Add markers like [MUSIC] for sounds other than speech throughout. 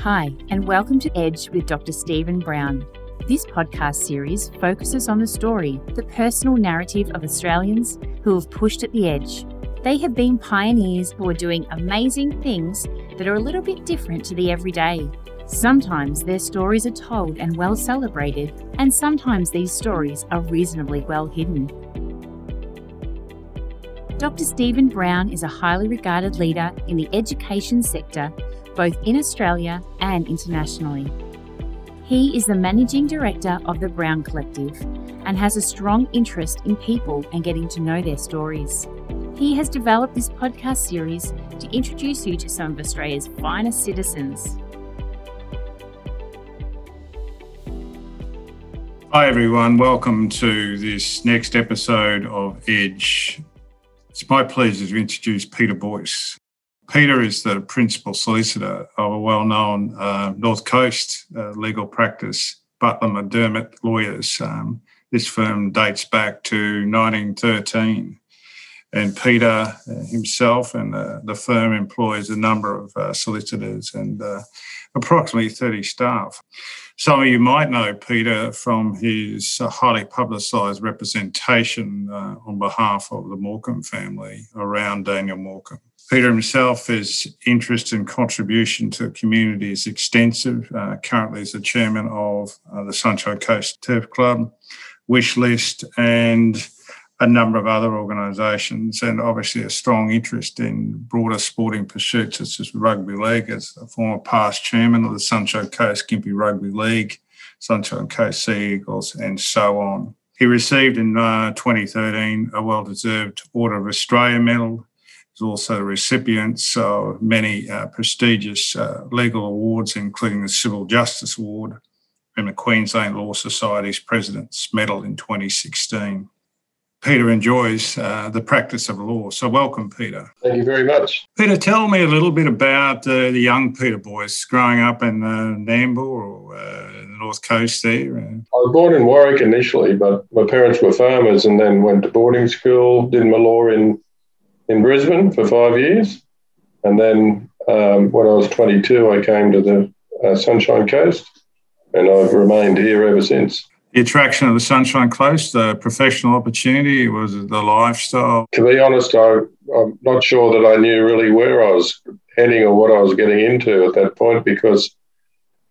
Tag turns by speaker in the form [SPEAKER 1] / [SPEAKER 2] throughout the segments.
[SPEAKER 1] Hi, and welcome to Edge with Dr. Stephen Brown. This podcast series focuses on the story, the personal narrative of Australians who have pushed at the edge. They have been pioneers who are doing amazing things that are a little bit different to the everyday. Sometimes their stories are told and well celebrated, and sometimes these stories are reasonably well hidden. Dr. Stephen Brown is a highly regarded leader in the education sector both in Australia and internationally. He is the managing director of the Brown Collective and has a strong interest in people and getting to know their stories. He has developed this podcast series to introduce you to some of Australia's finest citizens.
[SPEAKER 2] Hi, everyone. Welcome to this next episode of Edge. It's my pleasure to introduce Peter Boyce. Peter is the principal solicitor of a well known uh, North Coast uh, legal practice, Butler McDermott Lawyers. Um, this firm dates back to 1913. And Peter uh, himself and uh, the firm employs a number of uh, solicitors and uh, approximately 30 staff. Some of you might know Peter from his highly publicised representation on behalf of the Morcombe family around Daniel Morcombe. Peter himself, his interest and contribution to the community is extensive. Uh, currently, is the chairman of uh, the Sunshine Coast Turf Club, Wish List, and a number of other organisations, and obviously a strong interest in broader sporting pursuits such as rugby league. As a former past chairman of the Sunshine Coast Gympie Rugby League, Sunshine Coast Sea Eagles, and so on. He received in uh, 2013 a well deserved Order of Australia Medal He's also a recipient of many uh, prestigious uh, legal awards, including the Civil Justice Award and the Queensland Law Society's President's Medal in 2016. Peter enjoys uh, the practice of law. So, welcome, Peter.
[SPEAKER 3] Thank you very much.
[SPEAKER 2] Peter, tell me a little bit about uh, the young Peter Boyce growing up in uh, Nambour or uh, the North Coast there. I
[SPEAKER 3] was born in Warwick initially, but my parents were farmers and then went to boarding school, did my law in in Brisbane for five years. And then um, when I was 22, I came to the uh, Sunshine Coast and I've remained here ever since.
[SPEAKER 2] The attraction of the Sunshine Coast, the professional opportunity, was the lifestyle?
[SPEAKER 3] To be honest, I, I'm not sure that I knew really where I was heading or what I was getting into at that point because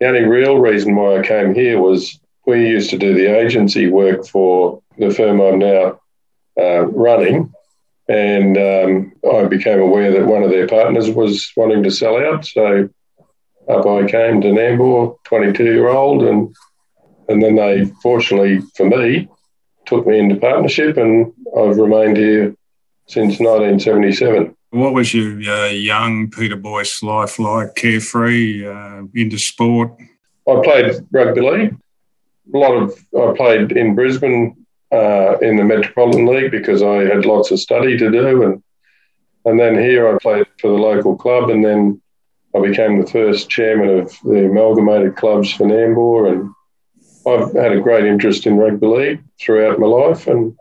[SPEAKER 3] the only real reason why I came here was we used to do the agency work for the firm I'm now uh, running and um, I became aware that one of their partners was wanting to sell out. So up I came to Nambour, 22 year old, and and then they, fortunately for me, took me into partnership, and I've remained here since 1977.
[SPEAKER 2] What was your uh, young Peter Boyce life like? Carefree, uh, into sport?
[SPEAKER 3] I played rugby league. A lot of I played in Brisbane uh, in the Metropolitan League because I had lots of study to do, and and then here I played for the local club, and then I became the first chairman of the amalgamated clubs for Nambour, and I've had a great interest in rugby league throughout my life, and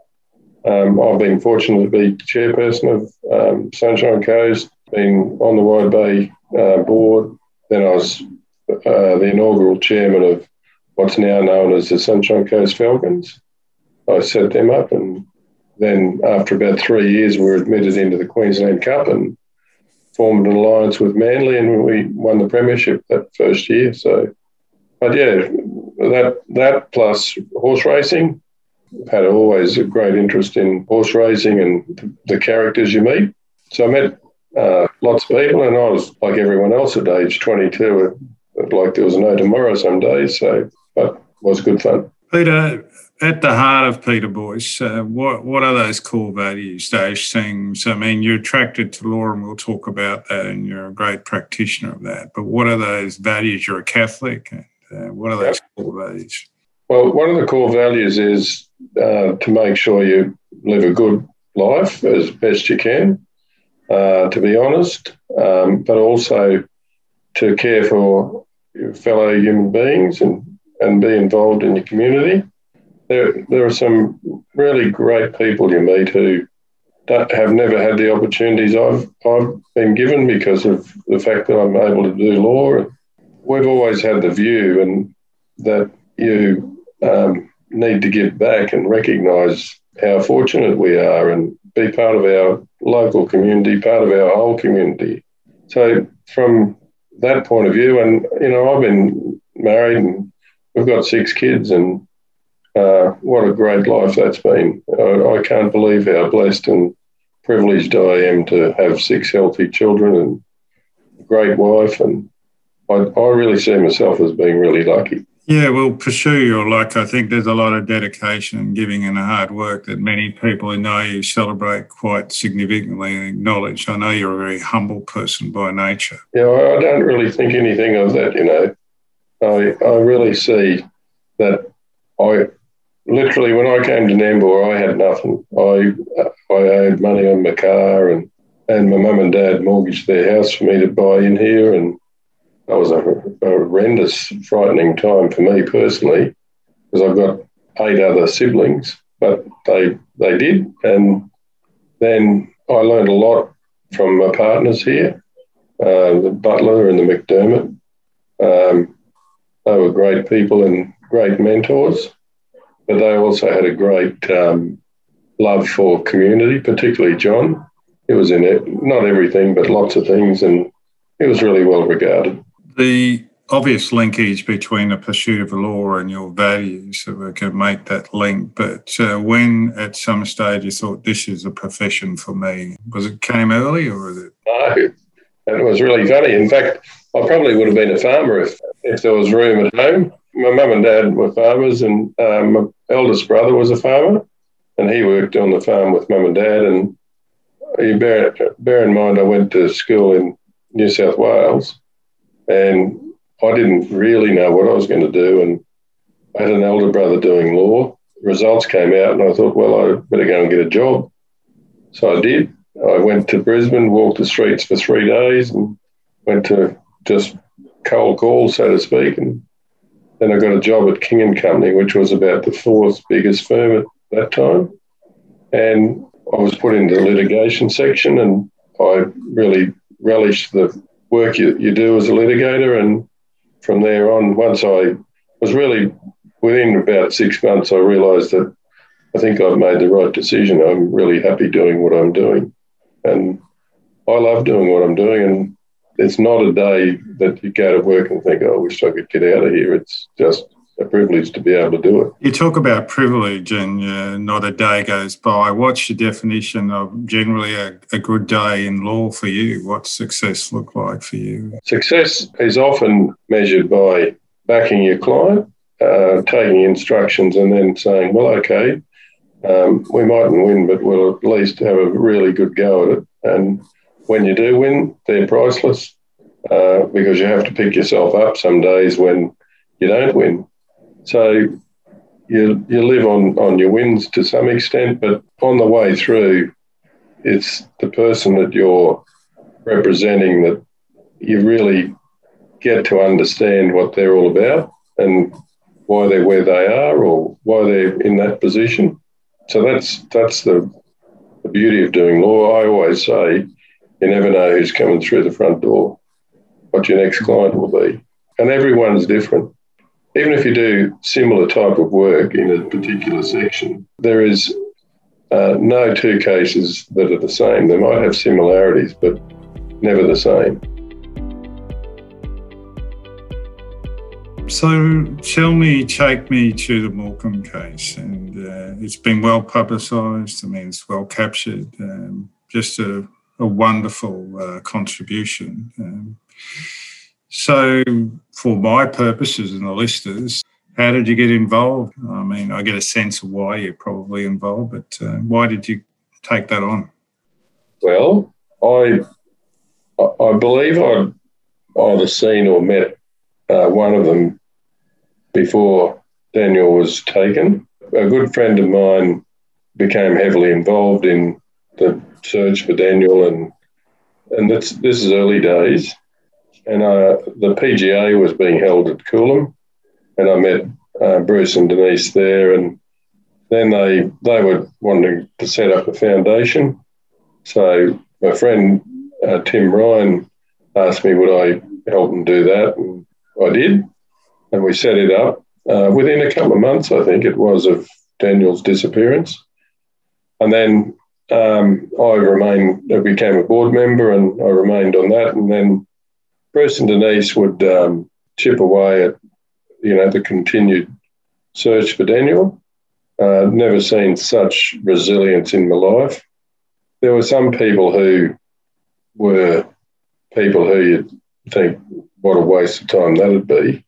[SPEAKER 3] um, I've been fortunate to be chairperson of um, Sunshine Coast, been on the Wide Bay uh, board. Then I was uh, the inaugural chairman of what's now known as the Sunshine Coast Falcons. I set them up, and then after about three years, we were admitted into the Queensland Cup and formed an alliance with Manly, and we won the premiership that first year. So, but yeah, that that plus horse racing. I've had always a great interest in horse racing and the characters you meet. So I met uh, lots of people, and I was like everyone else at age 22, like there was no tomorrow some days. So, but it was good fun.
[SPEAKER 2] Peter, at the heart of Peter Boyce, uh, what what are those core values, those things? I mean, you're attracted to law, and we'll talk about that, and you're a great practitioner of that. But what are those values? You're a Catholic. And, uh, what are those core values?
[SPEAKER 3] Well, one of the core values is uh, to make sure you live a good life as best you can, uh, to be honest, um, but also to care for your fellow human beings and, and be involved in your community there, there are some really great people you meet who have never had the opportunities I've, I've been given because of the fact that I'm able to do law. we've always had the view and that you um, need to give back and recognise how fortunate we are and be part of our local community, part of our whole community. So from that point of view, and you know, I've been married and we've got six kids, and uh, what a great life that's been. I, I, can't believe how blessed and privileged I am to have six healthy children and a great wife, and I, I really see myself as being really lucky.
[SPEAKER 2] Yeah, well, pursue your luck. I think there's a lot of dedication and giving and hard work that many people who know you celebrate quite significantly and acknowledge. I know you're a very humble person by nature.
[SPEAKER 3] Yeah, I don't really think anything of that, you know. I, I really see that I literally, when I came to Nambour, I had nothing. I, I owed money on my car and, and my mum and dad mortgaged their house for me to buy in here and that was a, a horrendous, frightening time for me personally, because I've got eight other siblings, but they they did, and then I learned a lot from my partners here, uh, the Butler and the McDermott. Um, they were great people and great mentors, but they also had a great um, love for community, particularly John. He was in it, not everything, but lots of things, and he was really well regarded
[SPEAKER 2] the obvious linkage between the pursuit of law and your values, so we can make that link. But uh, when at some stage you thought this is a profession for me, was it came early or was it?
[SPEAKER 3] No, and it was really funny. In fact, I probably would have been a farmer if, if there was room at home. My mum and dad were farmers, and um, my eldest brother was a farmer, and he worked on the farm with mum and dad. And you bear, bear in mind, I went to school in New South Wales and I didn't really know what I was going to do. And I had an elder brother doing law. Results came out, and I thought, well, I better go and get a job. So I did. I went to Brisbane, walked the streets for three days, and went to just cold call, so to speak. And then I got a job at King and Company, which was about the fourth biggest firm at that time. And I was put into the litigation section, and I really relished the work you, you do as a litigator. And from there on, once I was really within about six months, I realised that I think I've made the right decision. I'm really happy doing what I'm doing. And I love doing what I'm doing. And it's not a day that you go to work and think, oh, I wish I could get out of here. It's just a privilege to be able to do it.
[SPEAKER 2] You talk about privilege and uh, not a day goes by. What's your definition of generally a, a, good day in law for you? What's success look like for you?
[SPEAKER 3] Success is often measured by backing your client, uh, taking instructions, and then saying, well, okay, um, we mightn't win, but we'll at least have a really good go at it. And when you do win, they're priceless uh, because you have to pick yourself up some days when you don't win. So you you live on on your wins to some extent, but on the way through, it's the person that you're representing that you really get to understand what they're all about and why they're where they are or why they're in that position. So that's that's the, the beauty of doing law. I always say you never know who's coming through the front door, what your next client will be. And everyone's different even if you do similar type of work in a particular section, there is uh, no two cases that are the same. They might have similarities, but never the same.
[SPEAKER 2] So tell me, take me to the Morcombe case, and uh, it's been well publicised. I mean, it's well captured. Um, just a, a wonderful uh, contribution. Um, so, for my purposes and the listeners, how did you get involved? I mean, I get a sense of why you're probably involved, but uh, why did you take that on?
[SPEAKER 3] Well, I I believe I'd either seen or met uh, one of them before Daniel was taken. A good friend of mine became heavily involved in the search for Daniel, and and that's this is early days and uh, the PGA was being held at Coolum, and I met uh, Bruce and Denise there, and then they they were wanting to set up a foundation. So my friend uh, Tim Ryan asked me would I help them do that, and I did, and we set it up. Uh, within a couple of months, I think it was, of Daniel's disappearance. And then um, I remained, I became a board member and I remained on that. And then Bruce and Denise would um, chip away at, you know, the continued search for Daniel. Uh, never seen such resilience in my life. There were some people who were people who you'd think, what a waste of time that'd be.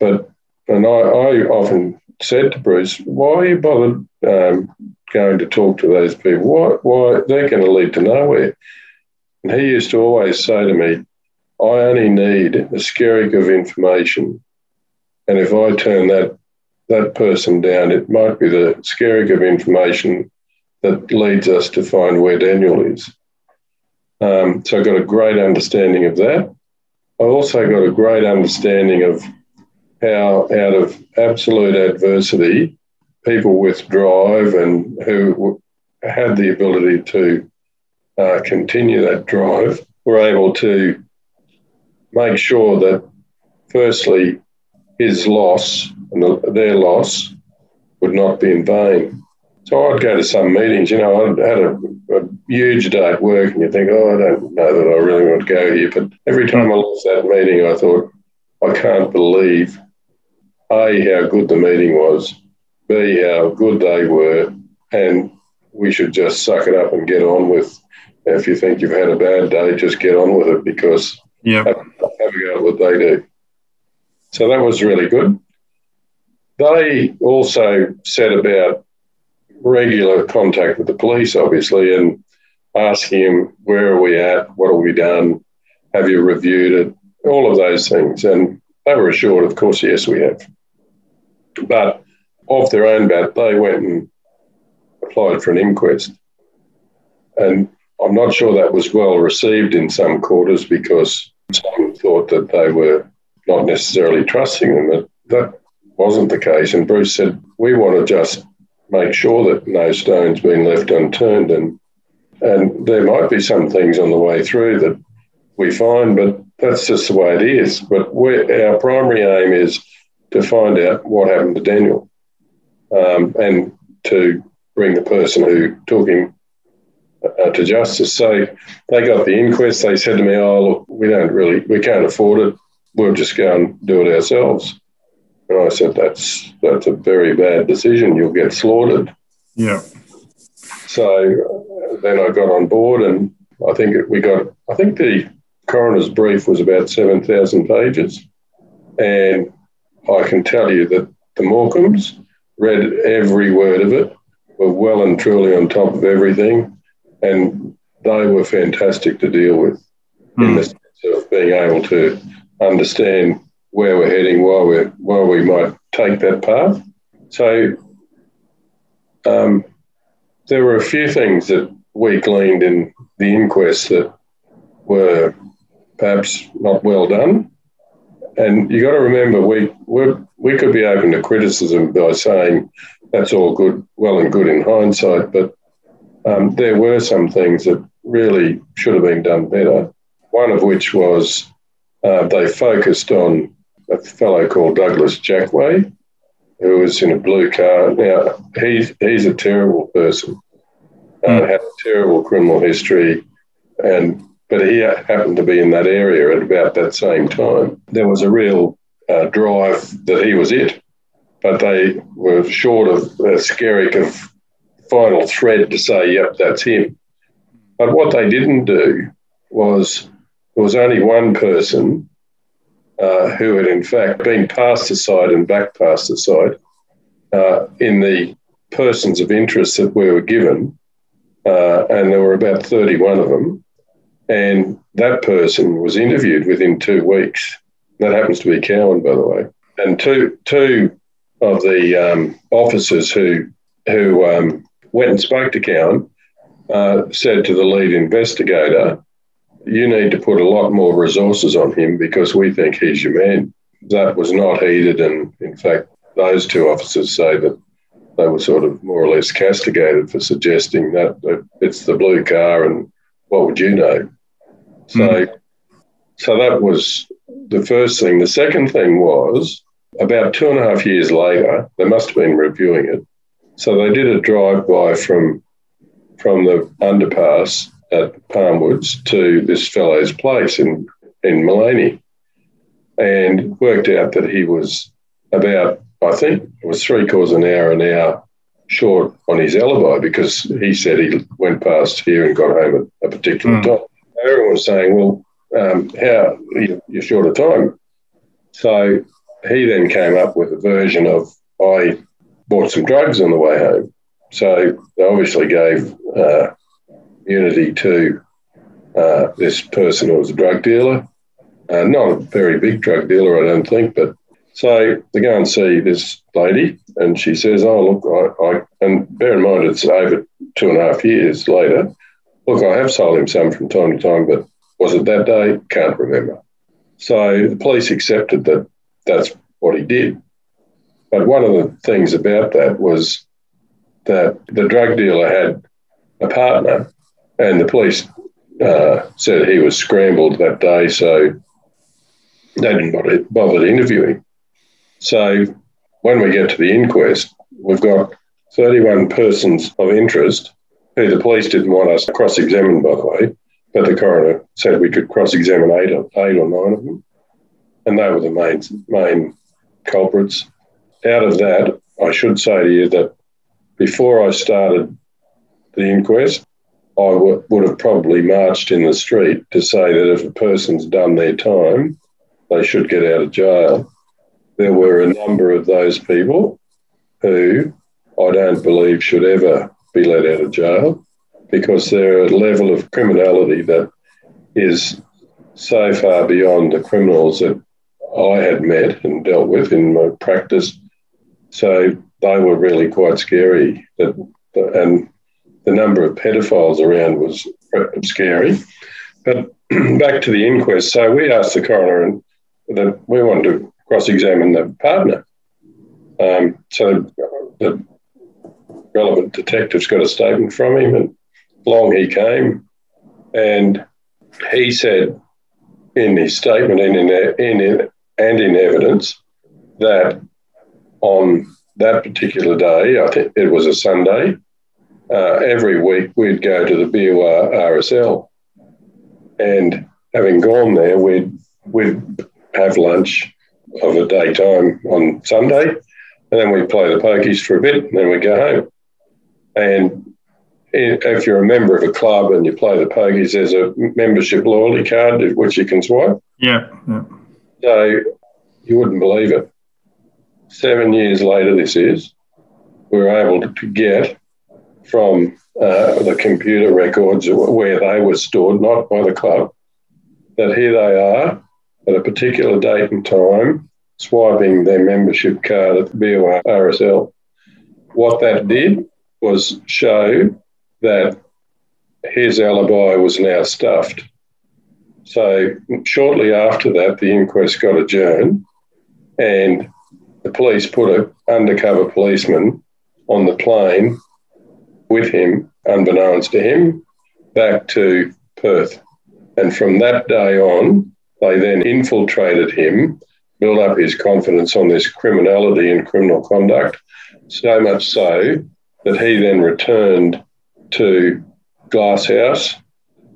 [SPEAKER 3] But, and I, I often said to Bruce, why are you bothered um, going to talk to those people? Why, why they're going to lead to nowhere? And he used to always say to me, I only need a skerrick of information. And if I turn that that person down, it might be the skerrick of information that leads us to find where Daniel is. Um, so I got a great understanding of that. I also got a great understanding of how, out of absolute adversity, people with drive and who had the ability to uh, continue that drive were able to make sure that, firstly, his loss and the, their loss would not be in vain. So I'd go to some meetings, you know, I'd had a, a, huge day at work and you think, oh, I don't know that I really want to go here. But every time I left that meeting, I thought, I can't believe, A, how good the meeting was, B, how good they were, and we should just suck it up and get on with, if you think you've had a bad day, just get on with it because
[SPEAKER 2] yep.
[SPEAKER 3] have, have a go at what they do. So that was really good. They also said about regular contact with the police, obviously, and asking him, where are we at? What have we done? Have you reviewed it? All of those things. And they were assured, of course, yes, we have. But off their own bat, they went and applied for an inquest. And I'm not sure that was well received in some quarters because some thought that they were not necessarily trusting them. But that wasn't the case. And Bruce said, we want to just make sure that no stone's been left unturned. And, and there might be some things on the way through that we find, but that's just the way it is. But our primary aim is to find out what happened to Daniel um, and to bring the person who took him uh, to justice. So they got the inquest. They said to me, "Oh, look, we don't really, we can't afford it. We'll just go and do it ourselves." And I said, that's that's a very bad decision. You'll get slaughtered.
[SPEAKER 2] Yeah.
[SPEAKER 3] So then I got on board, and I think we got. I think the coroner's brief was about seven thousand pages, and I can tell you that the Morcombes read every word of it, were well and truly on top of everything, and they were fantastic to deal with mm. in hmm. the sense of being able to understand where we're heading, why we why we might take that path. So um, there were a few things that we gleaned in the inquest that were perhaps not well done. And you got to remember, we we we could be open to criticism by saying that's all good, well and good in hindsight, but um, there were some things that really should have been done better. One of which was uh, they focused on a fellow called Douglas Jackway, who was in a blue car. Now, he's, he's a terrible person, uh, mm. had a terrible criminal history, and but he happened to be in that area at about that same time. There was a real uh, drive that he was it, but they were short of a skerrick of final thread to say, yep, that's him. But what they didn't do was there was only one person uh, who had in fact been passed aside and back passed aside uh, in the persons of interest that we were given, uh, and there were about 31 of them. And that person was interviewed within two weeks. That happens to be Cowan, by the way. And two, two of the um, officers who, who um, went and spoke to Cowan uh, said to the lead investigator, you need to put a lot more resources on him because we think he's your man. That was not heeded. And in fact, those two officers say that they were sort of more or less castigated for suggesting that it's the blue car and what would you know? So mm. so that was the first thing. The second thing was about two and a half years later, they must have been reviewing it. So they did a drive by from from the underpass at Palmwoods to this fellow's place in in Maleny, and worked out that he was about I think it was three quarters an hour an hour short on his alibi because he said he went past here and got home at a particular mm. time. Everyone was saying, "Well, um, how you're short of time?" So he then came up with a version of I bought some drugs on the way home. So they obviously gave uh, immunity to uh, this person who was a drug dealer. Uh, not a very big drug dealer, I don't think, but so they go and see this lady, and she says, "Oh, look, I, I and bear in mind it's over two and a half years later. Look, I have sold him some from time to time, but was it that day? Can't remember." So the police accepted that that's what he did. But one of the things about that was that the drug dealer had a partner, and the police uh, said he was scrambled that day, so they didn't bother, bother interviewing. So when we get to the inquest, we've got 31 persons of interest the police didn't want us cross examined, by the way, but the coroner said we could cross examine eight or, eight or nine of them. And they were the main, main culprits. Out of that, I should say to you that before I started the inquest, I w- would have probably marched in the street to say that if a person's done their time, they should get out of jail. There were a number of those people who I don't believe should ever be let out of jail because they're a level of criminality that is so far beyond the criminals that I had met and dealt with in my practice. So they were really quite scary. And the number of pedophiles around was scary. But [CLEARS THROAT] back to the inquest. So we asked the coroner that we wanted to cross-examine the partner. Um, so the relevant detectives got a statement from him, and along he came, and he said in his statement and in, in, and in evidence that on that particular day, I think it was a Sunday, uh, every week we'd go to the BUR RSL. And having gone there, we'd, we'd have lunch of a daytime on Sunday, and then we'd play the pokies for a bit, and then we'd go home. And if you're a member of a club and you play the pokies, there's a membership loyalty card which you can swipe.
[SPEAKER 2] Yeah. yeah.
[SPEAKER 3] So you wouldn't believe it. Seven years later, this is, we were able to get from uh, the computer records where they were stored, not by the club, that here they are at a particular date and time, swiping their membership card at the BUR RSL. What that did was show that his alibi was now stuffed. So shortly after that, the inquest got adjourned, and the police put an undercover policeman on the plane with him, unbeknownst to him, back to Perth. And from that day on, they then infiltrated him, built up his confidence on this criminality and criminal conduct, so much so that he then returned to Glasshouse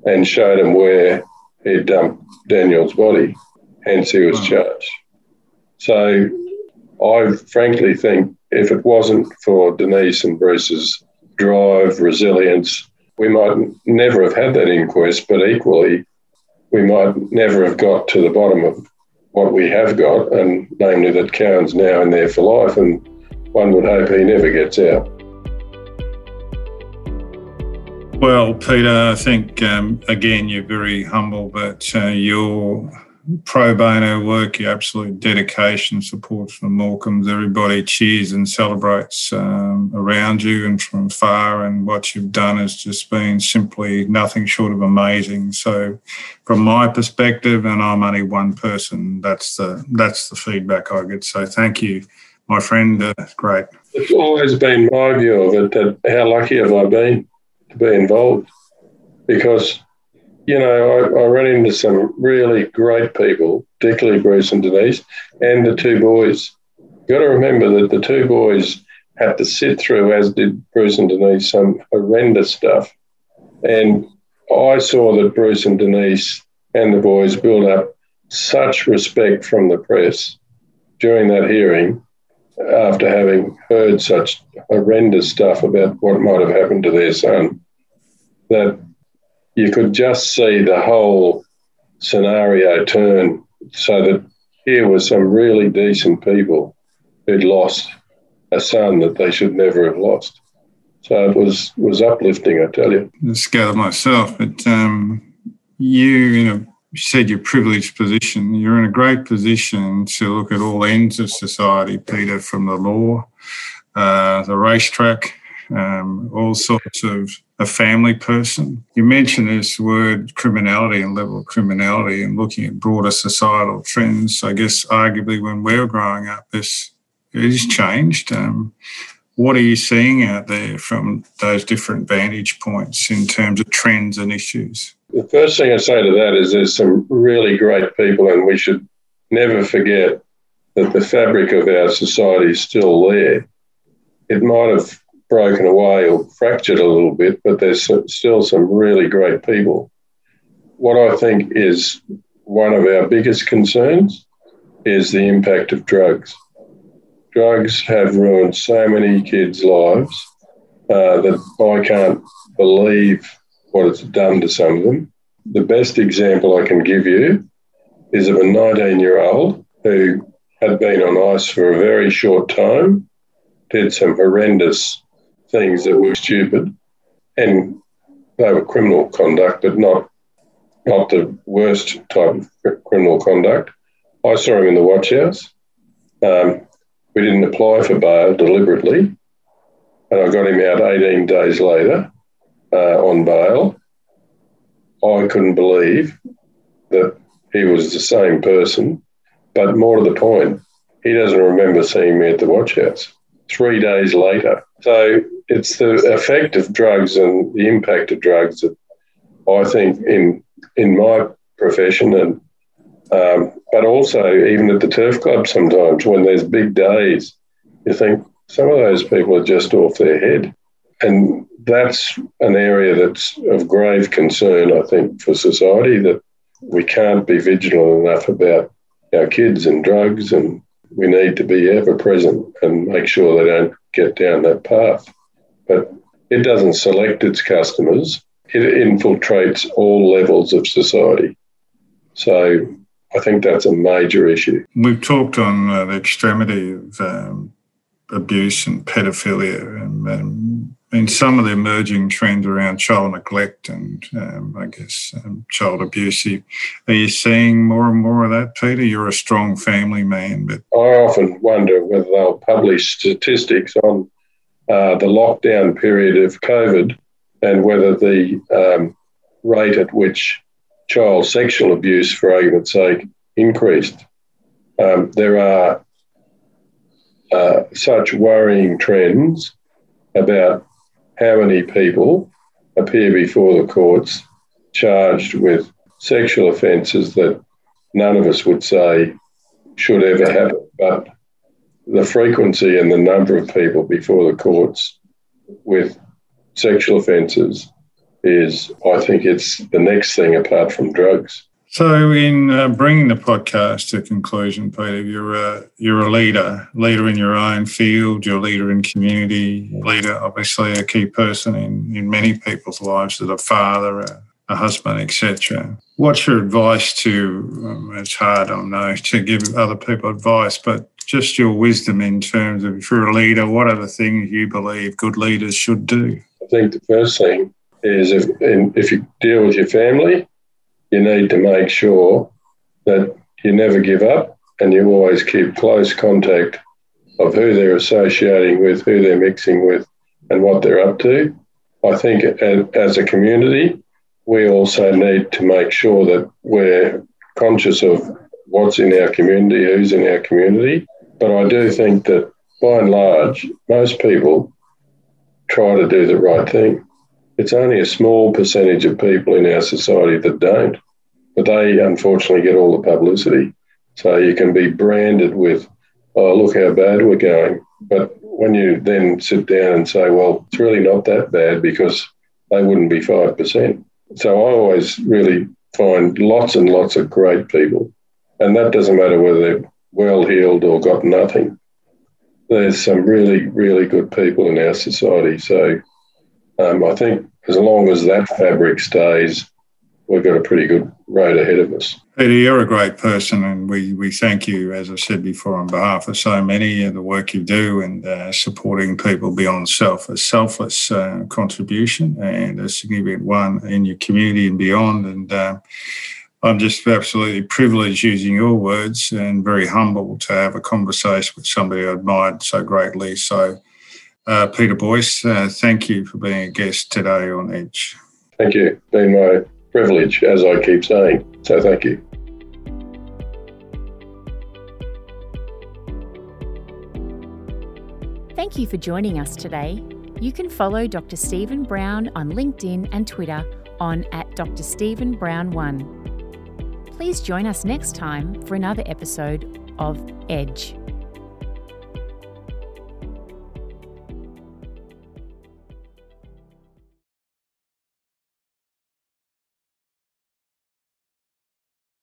[SPEAKER 3] and showed him where he'd dumped Daniel's body, hence he was hmm. charged. So I frankly think if it wasn't for Denise and Bruce's drive, resilience, we might never have had that inquest, but equally, we might never have got to the bottom of what we have got, and namely that Cowan's now in there for life, and one would hope he never gets out.
[SPEAKER 2] Well, Peter, I think um, again you're very humble, but uh, your pro bono work, your absolute dedication, support from Morcombe's, everybody cheers and celebrates um, around you and from far. And what you've done has just been simply nothing short of amazing. So, from my perspective, and I'm only one person, that's the that's the feedback I get. So, thank you, my friend. Uh, great.
[SPEAKER 3] It's always been my view of it that how lucky have I been to be involved because you know, I, I ran into some really great people, particularly Bruce and Denise, and the two boys. You've got to remember that the two boys had to sit through, as did Bruce and Denise, some horrendous stuff. And I saw that Bruce and Denise and the boys build up such respect from the press during that hearing after having heard such horrendous stuff about what might have happened to their son that you could just see the whole scenario turn so that here were some really decent people who'd lost a son that they should never have lost. So it was was uplifting, I tell you.
[SPEAKER 2] Just gather myself, but um, you, you know, you said your privileged position. You're in a great position to look at all ends of society, Peter, from the law, uh, the racetrack, um, all sorts of a family person. You mentioned this word criminality and level of criminality and looking at broader societal trends. I guess arguably when we were growing up, this has changed. Um, what are you seeing out there from those different vantage points in terms of trends and issues?
[SPEAKER 3] The first thing I say to that is there's some really great people, and we should never forget that the fabric of our society is still there. It might have broken away or fractured a little bit, but there's still some really great people. What I think is one of our biggest concerns is the impact of drugs. Drugs have ruined so many kids' lives uh, that I can't believe what it's done to some of them. The best example I can give you is of a 19 year old who had been on ice for a very short time, did some horrendous things that were stupid, and they were criminal conduct, but not not the worst type of criminal conduct. I saw him in the watch house. Um, we didn't apply for bail deliberately, and I got him out 18 days later uh, on bail. I couldn't believe that he was the same person, but more to the point, he doesn't remember seeing me at the watch house three days later. So it's the effect of drugs and the impact of drugs that I think in in my profession and um, but also even at the turf club sometimes when there's big days, you think some of those people are just off their head, and that's an area that's of grave concern I think for society that we can't be vigilant enough about our kids and drugs and we need to be ever present and make sure they don't get down that path but it doesn't select its customers. It infiltrates all levels of society. So I think that's a major issue.
[SPEAKER 2] We've talked on uh, the extremity of um, abuse and pedophilia and, and, and, some of the emerging trends around child neglect and um, I guess um, child abuse. Are you seeing more and more of that, Peter? You're a strong family man, but
[SPEAKER 3] I often wonder whether they'll publish statistics on uh, the lockdown period of COVID and whether the um, rate at which child sexual abuse, for argument's sake, increased. Um, there are uh, such worrying trends about how many people appear before the courts charged with sexual offences that none of us would say should ever happen. But the frequency and the number of people before the courts with sexual offences is, I think, it's the next thing apart from drugs.
[SPEAKER 2] So, in uh, bringing the podcast to conclusion, Peter, you're a you're a leader, leader in your own field. You're a leader in community, leader, obviously a key person in in many people's lives, as a father, a, a husband, etc. What's your advice to? Um, it's hard, I know, to give other people advice, but just your wisdom in terms of if you're a leader, what are the things you believe good leaders should do?
[SPEAKER 3] I think the first thing is if if you deal with your family, you need to make sure that you never give up and you always keep close contact of who they're associating with, who they're mixing with, and what they're up to. I think as a community, we also need to make sure that we're conscious of what's in our community, who's in our community, but I do think that by and large, most people try to do the right thing. It's only a small percentage of people in our society that don't, but they unfortunately get all the publicity. So you can be branded with, oh, look how bad we're going. But when you then sit down and say, well, it's really not that bad because they wouldn't be 5%. So I always really find lots and lots of great people. And that doesn't matter whether they're well heeled or got nothing. There's some really, really good people in our society. So um, I think as long as that fabric stays, we've got a pretty good road ahead of us.
[SPEAKER 2] Peter, you're a great person, and we, we thank you, as I said before, on behalf of so many, the work you do and uh, supporting people beyond self, a selfless uh, contribution and a significant one in your community and beyond. And uh, I'm just absolutely privileged using your words and very humble to have a conversation with somebody I admired so greatly. So, uh, Peter Boyce, uh, thank you for being a guest today on Edge.
[SPEAKER 3] Thank you. Been my privilege, as I keep saying. So, thank you.
[SPEAKER 1] Thank you for joining us today. You can follow Dr. Stephen Brown on LinkedIn and Twitter on at Dr. Stephen Brown 1. Please join us next time for another episode of Edge.